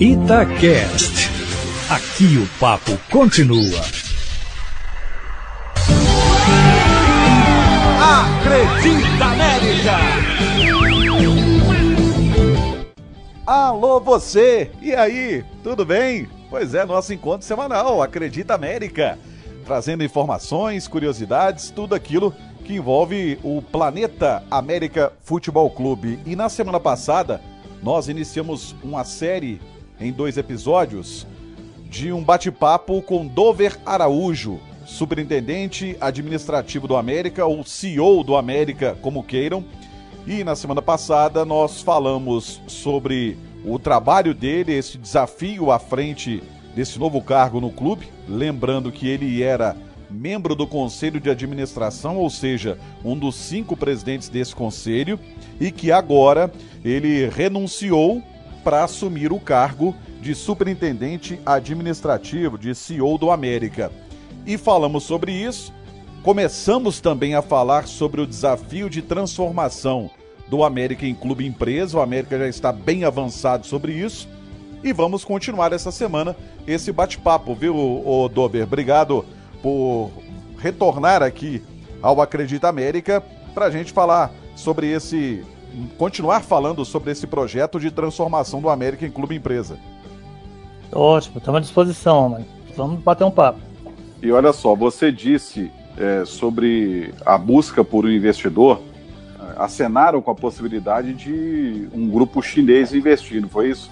Itacast. Aqui o papo continua. Acredita América! Alô você! E aí, tudo bem? Pois é, nosso encontro semanal, Acredita América. Trazendo informações, curiosidades, tudo aquilo que envolve o Planeta América Futebol Clube. E na semana passada, nós iniciamos uma série em dois episódios de um bate-papo com Dover Araújo, superintendente administrativo do América, ou CEO do América, como queiram. E na semana passada nós falamos sobre o trabalho dele, esse desafio à frente desse novo cargo no clube. Lembrando que ele era membro do conselho de administração, ou seja, um dos cinco presidentes desse conselho, e que agora ele renunciou para assumir o cargo de superintendente administrativo, de CEO do América. E falamos sobre isso. Começamos também a falar sobre o desafio de transformação do América em clube empresa. O América já está bem avançado sobre isso. E vamos continuar essa semana esse bate-papo, viu, ô Dober? Obrigado por retornar aqui ao Acredita América para a gente falar sobre esse. Continuar falando sobre esse projeto de transformação do América em clube empresa. Ótimo, estamos à disposição, mano. Vamos bater um papo. E olha só, você disse é, sobre a busca por um investidor, acenaram com a possibilidade de um grupo chinês investir, não foi isso?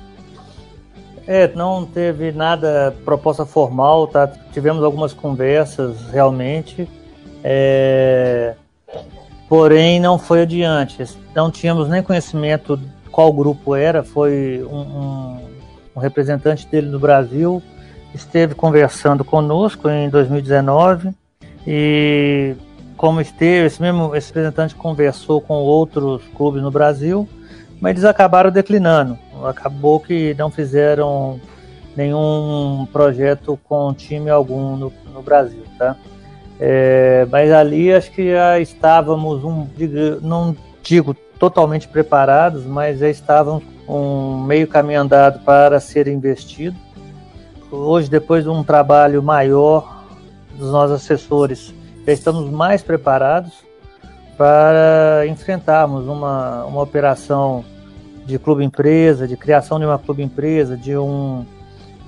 É, não teve nada proposta formal, tá? Tivemos algumas conversas realmente, é... porém não foi adiante. Não tínhamos nem conhecimento qual grupo era. Foi um, um, um representante dele no Brasil esteve conversando conosco em 2019 e como esteve esse mesmo esse representante conversou com outros clubes no Brasil, mas eles acabaram declinando acabou que não fizeram nenhum projeto com time algum no, no Brasil, tá? É, mas ali acho que já estávamos, um, não digo totalmente preparados, mas já estávamos um meio caminho andado para ser investido. Hoje, depois de um trabalho maior dos nossos assessores, já estamos mais preparados para enfrentarmos uma, uma operação de clube empresa, de criação de uma clube empresa, de um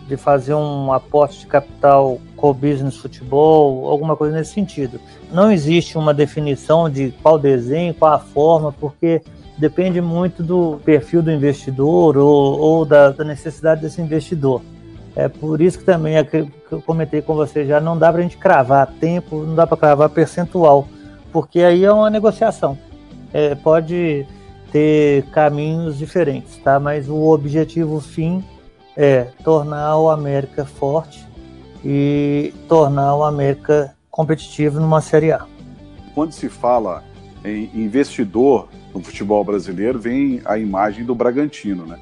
de fazer um aporte de capital com business futebol, alguma coisa nesse sentido. Não existe uma definição de qual desenho, qual a forma, porque depende muito do perfil do investidor ou, ou da, da, necessidade desse investidor. É por isso que também é que eu comentei com você já, não dá para a gente cravar tempo, não dá para cravar percentual, porque aí é uma negociação. É, pode ter caminhos diferentes, tá? Mas o objetivo fim é tornar o América forte e tornar o América competitivo numa Série A. Quando se fala em investidor no futebol brasileiro, vem a imagem do Bragantino, né?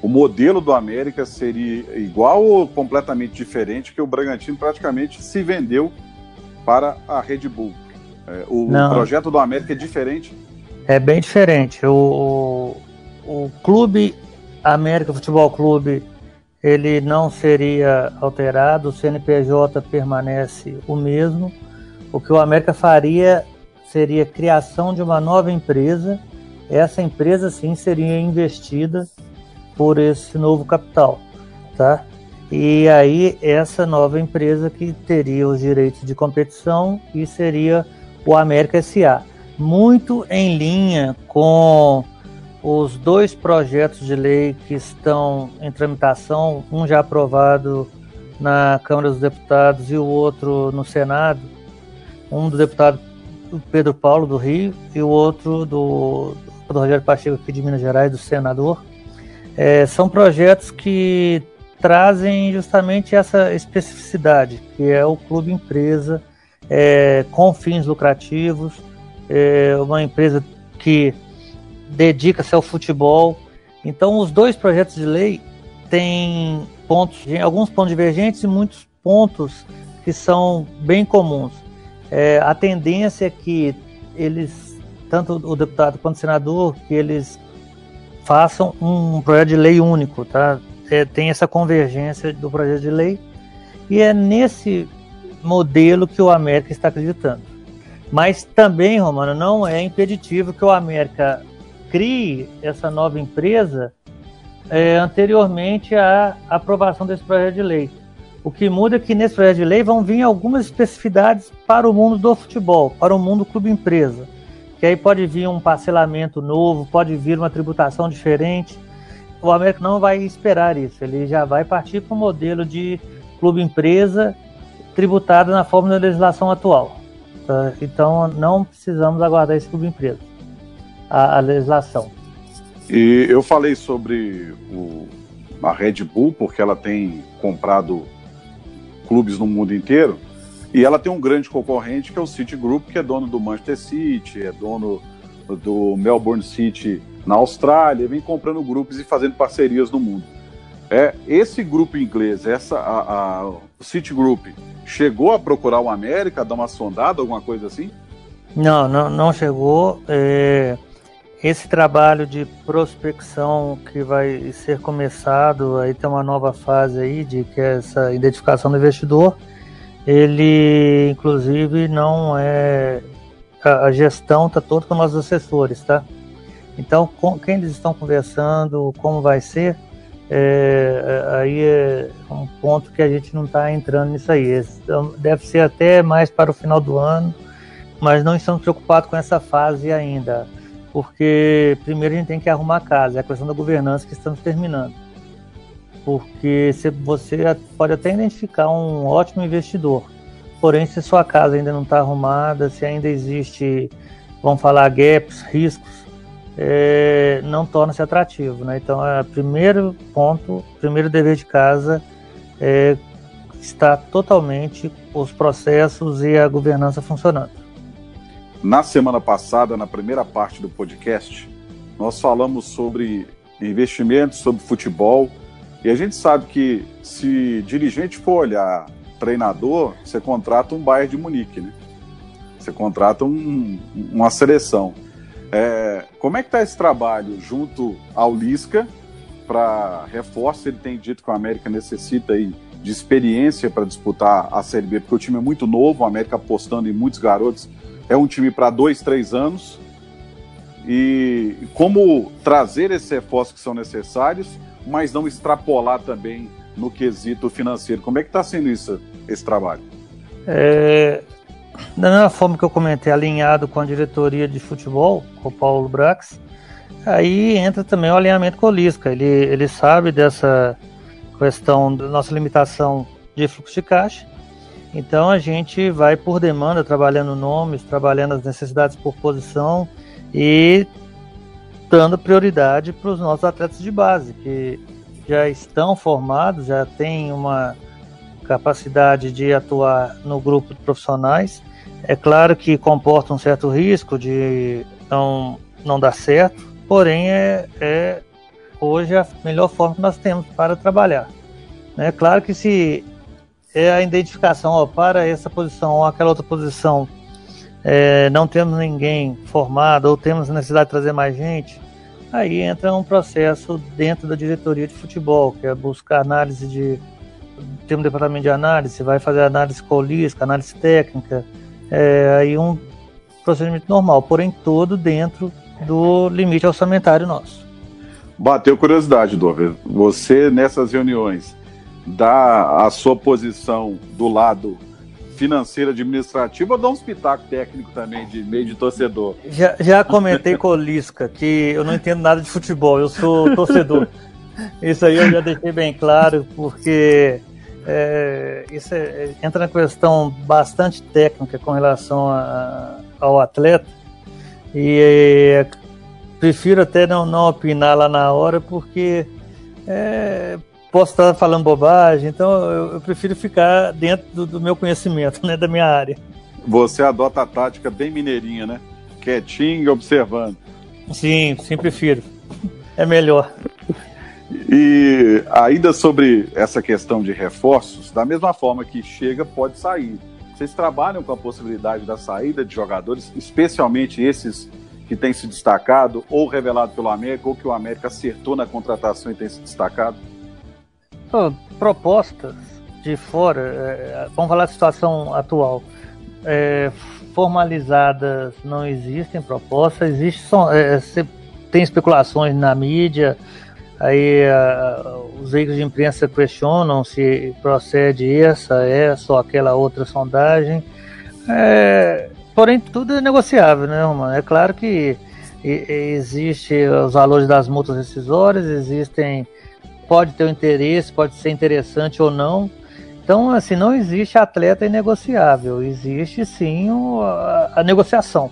O modelo do América seria igual ou completamente diferente, que o Bragantino praticamente se vendeu para a Red Bull. É, o Não. projeto do América é diferente é bem diferente. O, o, clube América Futebol Clube ele não seria alterado, o CNPJ permanece o mesmo. O que o América faria seria a criação de uma nova empresa. Essa empresa sim seria investida por esse novo capital, tá? E aí essa nova empresa que teria os direitos de competição e seria o América SA muito em linha com os dois projetos de lei que estão em tramitação, um já aprovado na Câmara dos Deputados e o outro no Senado, um do deputado Pedro Paulo do Rio e o outro do, do Rogério Pacheco aqui de Minas Gerais, do senador. É, são projetos que trazem justamente essa especificidade, que é o clube empresa é, com fins lucrativos, é uma empresa que dedica-se ao futebol. Então, os dois projetos de lei têm pontos, alguns pontos divergentes e muitos pontos que são bem comuns. É, a tendência é que eles, tanto o deputado quanto o senador, que eles façam um projeto de lei único, tá? é, tem essa convergência do projeto de lei e é nesse modelo que o América está acreditando. Mas também, Romano, não é impeditivo que o América crie essa nova empresa é, anteriormente à aprovação desse projeto de lei. O que muda é que nesse projeto de lei vão vir algumas especificidades para o mundo do futebol, para o mundo clube-empresa. Que aí pode vir um parcelamento novo, pode vir uma tributação diferente. O América não vai esperar isso, ele já vai partir para o modelo de clube-empresa tributado na forma da legislação atual. Tá? Então não precisamos aguardar esse clube-empresa, a, a legislação. E eu falei sobre o, a Red Bull, porque ela tem comprado clubes no mundo inteiro, e ela tem um grande concorrente que é o City Group, que é dono do Manchester City, é dono do Melbourne City na Austrália, vem comprando grupos e fazendo parcerias no mundo. É, esse grupo inglês, essa a, a o City Group, chegou a procurar o América, dar uma sondada, alguma coisa assim? Não, não, não chegou. É, esse trabalho de prospecção que vai ser começado, aí tem uma nova fase aí de que é essa identificação do investidor, ele inclusive não é a, gestão está toda com nossos assessores, tá? Então, com quem eles estão conversando, como vai ser, é, é aí é um ponto que a gente não está entrando nisso aí. Então, deve ser até mais para o final do ano, mas não estamos preocupados com essa fase ainda porque primeiro a gente tem que arrumar a casa, é a questão da governança que estamos terminando. Porque você pode até identificar um ótimo investidor, porém se sua casa ainda não está arrumada, se ainda existe, vamos falar, gaps, riscos, é, não torna-se atrativo. Né? Então, é, primeiro ponto, primeiro dever de casa é estar totalmente os processos e a governança funcionando. Na semana passada, na primeira parte do podcast, nós falamos sobre investimentos, sobre futebol, e a gente sabe que se dirigente for olhar treinador, você contrata um Bayern de Munique, né? Você contrata um, uma seleção. É, como é que está esse trabalho junto ao Lisca para reforço? Ele tem dito que o América necessita aí de experiência para disputar a Série B, porque o time é muito novo, o América apostando em muitos garotos é um time para dois, três anos. E como trazer esses reforços que são necessários, mas não extrapolar também no quesito financeiro. Como é que está sendo isso, esse trabalho? É, da mesma forma que eu comentei, alinhado com a diretoria de futebol, com o Paulo Brax, aí entra também o alinhamento com o Lisca. Ele, ele sabe dessa questão da nossa limitação de fluxo de caixa então a gente vai por demanda, trabalhando nomes, trabalhando as necessidades por posição e dando prioridade para os nossos atletas de base, que já estão formados, já têm uma capacidade de atuar no grupo de profissionais. É claro que comporta um certo risco de não, não dar certo, porém é, é hoje a melhor forma que nós temos para trabalhar. É claro que se é a identificação, ó, para essa posição ou aquela outra posição, é, não temos ninguém formado ou temos necessidade de trazer mais gente, aí entra um processo dentro da diretoria de futebol, que é buscar análise de. Tem um departamento de análise, vai fazer análise holística, análise técnica, é, aí um procedimento normal, porém todo dentro do limite orçamentário nosso. Bateu curiosidade, Dover. Você nessas reuniões dá a sua posição do lado financeiro administrativo ou dá um espetáculo técnico também de meio de torcedor? Já, já comentei com o Lisca que eu não entendo nada de futebol, eu sou torcedor. Isso aí eu já deixei bem claro, porque é, isso é, entra na questão bastante técnica com relação a, ao atleta e é, prefiro até não, não opinar lá na hora, porque é, posso estar falando bobagem, então eu, eu prefiro ficar dentro do, do, meu conhecimento, né, da minha área. Você adota a tática bem mineirinha, né? Quietinho e observando. Sim, sim, prefiro. É melhor. E ainda sobre essa questão de reforços, da mesma forma que chega, pode sair. Vocês trabalham com a possibilidade da saída de jogadores, especialmente esses que têm se destacado ou revelado pelo América, ou que o América acertou na contratação e tem se destacado? Propostas de fora, é, vamos falar da situação atual. É, formalizadas não existem propostas, existe, só, é, tem especulações na mídia, aí os veículos de imprensa questionam se procede essa, essa ou aquela outra sondagem. É, porém, tudo é negociável, né, Romano? É claro que existe os valores das multas rescisórias, existem, pode ter um interesse, pode ser interessante ou não. Então, assim, não existe atleta inegociável, existe sim a, a negociação.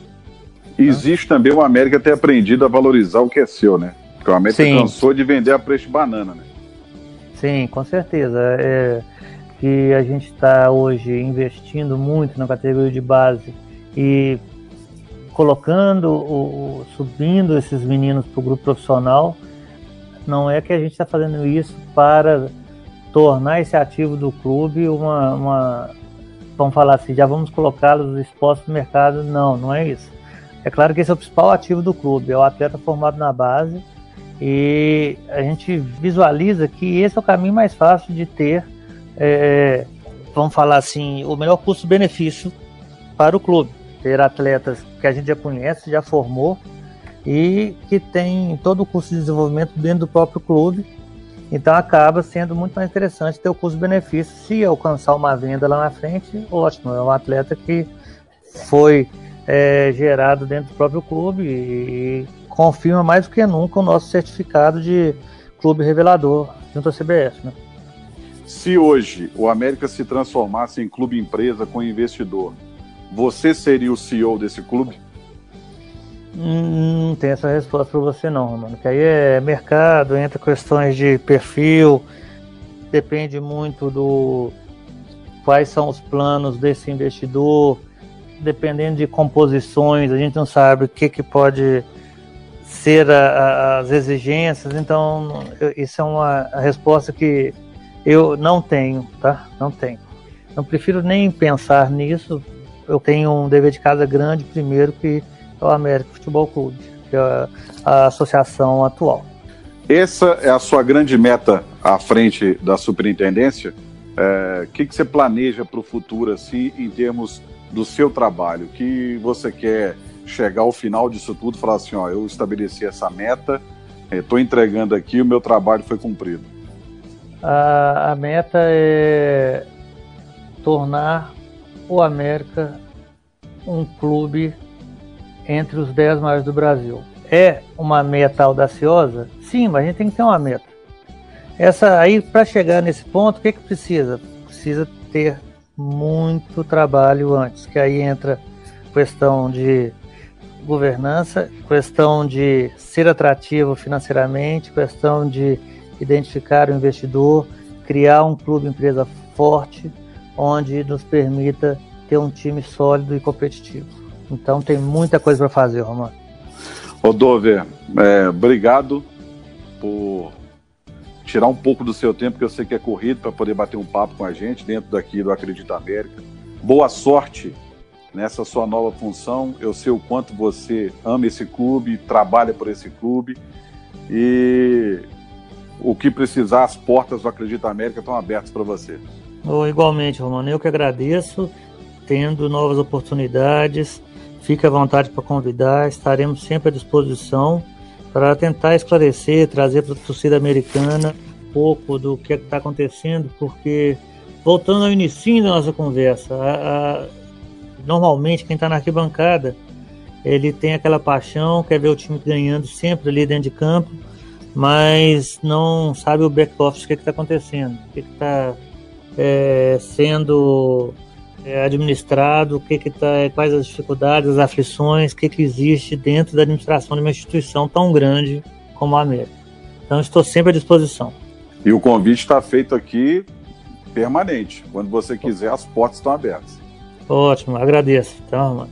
Existe também o América ter aprendido a valorizar o que é seu, né? Porque o América sim. cansou de vender a preço de banana, né? Sim, com certeza. É que a gente está hoje investindo muito na categoria de base e colocando, o, subindo esses meninos para o grupo profissional, não é que a gente está fazendo isso para tornar esse ativo do clube uma, uma vamos falar assim, já vamos colocá-los expostos no mercado. Não, não é isso. É claro que esse é o principal ativo do clube, é o atleta formado na base e a gente visualiza que esse é o caminho mais fácil de ter, é, vamos falar assim, o melhor custo-benefício para o clube ter atletas que a gente já conhece, já formou e que tem todo o curso de desenvolvimento dentro do próprio clube. Então acaba sendo muito mais interessante ter o custo-benefício. Se alcançar uma venda lá na frente, ótimo, é um atleta que foi é, gerado dentro do próprio clube e, confirma mais do que nunca o nosso certificado de clube revelador junto à CBF. Né? Se hoje o América se transformasse em clube empresa com investidor, você seria o CEO desse clube? Não tem essa resposta para você não, Romano. Que aí é mercado, entra questões de perfil, depende muito do quais são os planos desse investidor, dependendo de composições, a gente não sabe o que, que pode ser a, a, as exigências. Então, eu, isso é uma resposta que eu não tenho, tá? Não tenho. Não prefiro nem pensar nisso, eu tenho um dever de casa grande, primeiro, que o América Futebol Clube, que é a, a associação atual. Essa é a sua grande meta à frente da superintendência? O é, que, que você planeja para o futuro, assim, em termos do seu trabalho? que você quer chegar ao final disso tudo e falar assim: ó, eu estabeleci essa meta, estou é, entregando aqui, o meu trabalho foi cumprido? A, a meta é tornar o América um clube entre os 10 maiores do Brasil. É uma meta audaciosa? Sim, mas a gente tem que ter uma meta. Essa aí, para chegar nesse ponto, o que, que precisa? Precisa ter muito trabalho antes, que aí entra questão de governança, questão de ser atrativo financeiramente, questão de identificar o investidor, criar um clube empresa forte, onde nos permita ter um time sólido e competitivo. Então tem muita coisa para fazer, Romano. Odover, é, obrigado por tirar um pouco do seu tempo, que eu sei que é corrido, para poder bater um papo com a gente dentro daqui do Acredita América. Boa sorte nessa sua nova função. Eu sei o quanto você ama esse clube, trabalha por esse clube e o que precisar, as portas do Acredita América estão abertas para você. Oh, igualmente, Romano, eu que agradeço, tendo novas oportunidades, fique à vontade para convidar, estaremos sempre à disposição para tentar esclarecer, trazer para a torcida americana um pouco do que é está acontecendo, porque voltando ao início da nossa conversa, a, a, normalmente quem está na arquibancada ele tem aquela paixão, quer ver o time ganhando sempre ali dentro de campo, mas não sabe o back office o que está acontecendo, o que está é, sendo é, administrado, o que que tá, quais as dificuldades, as aflições, o que, que existe dentro da administração de uma instituição tão grande como a América. Então estou sempre à disposição. E o convite está feito aqui permanente. Quando você quiser, as portas estão abertas. Ótimo, agradeço. Então, mano.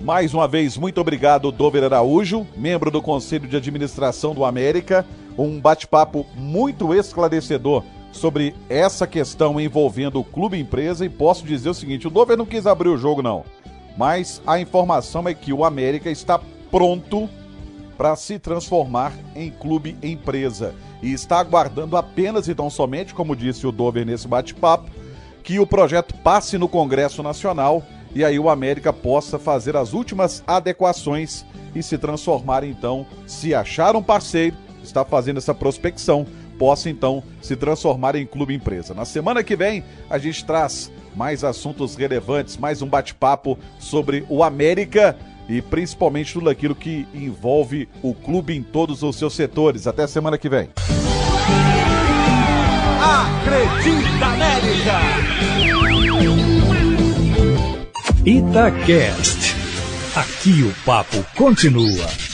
Mais uma vez, muito obrigado, Dover Araújo, membro do Conselho de Administração do América. Um bate-papo muito esclarecedor sobre essa questão envolvendo o clube empresa e posso dizer o seguinte: o Dover não quis abrir o jogo, não. Mas a informação é que o América está pronto para se transformar em clube empresa. e está aguardando apenas e tão somente, como disse o Dover nesse bate-papo, que o projeto passe no Congresso Nacional e aí o América possa fazer as últimas adequações e se transformar então, se achar um parceiro, está fazendo essa prospecção, possa então se transformar em clube empresa. Na semana que vem a gente traz mais assuntos relevantes, mais um bate-papo sobre o América e principalmente tudo aquilo que envolve o clube em todos os seus setores. Até semana que vem. Acredita América! Itacast. Aqui o papo continua.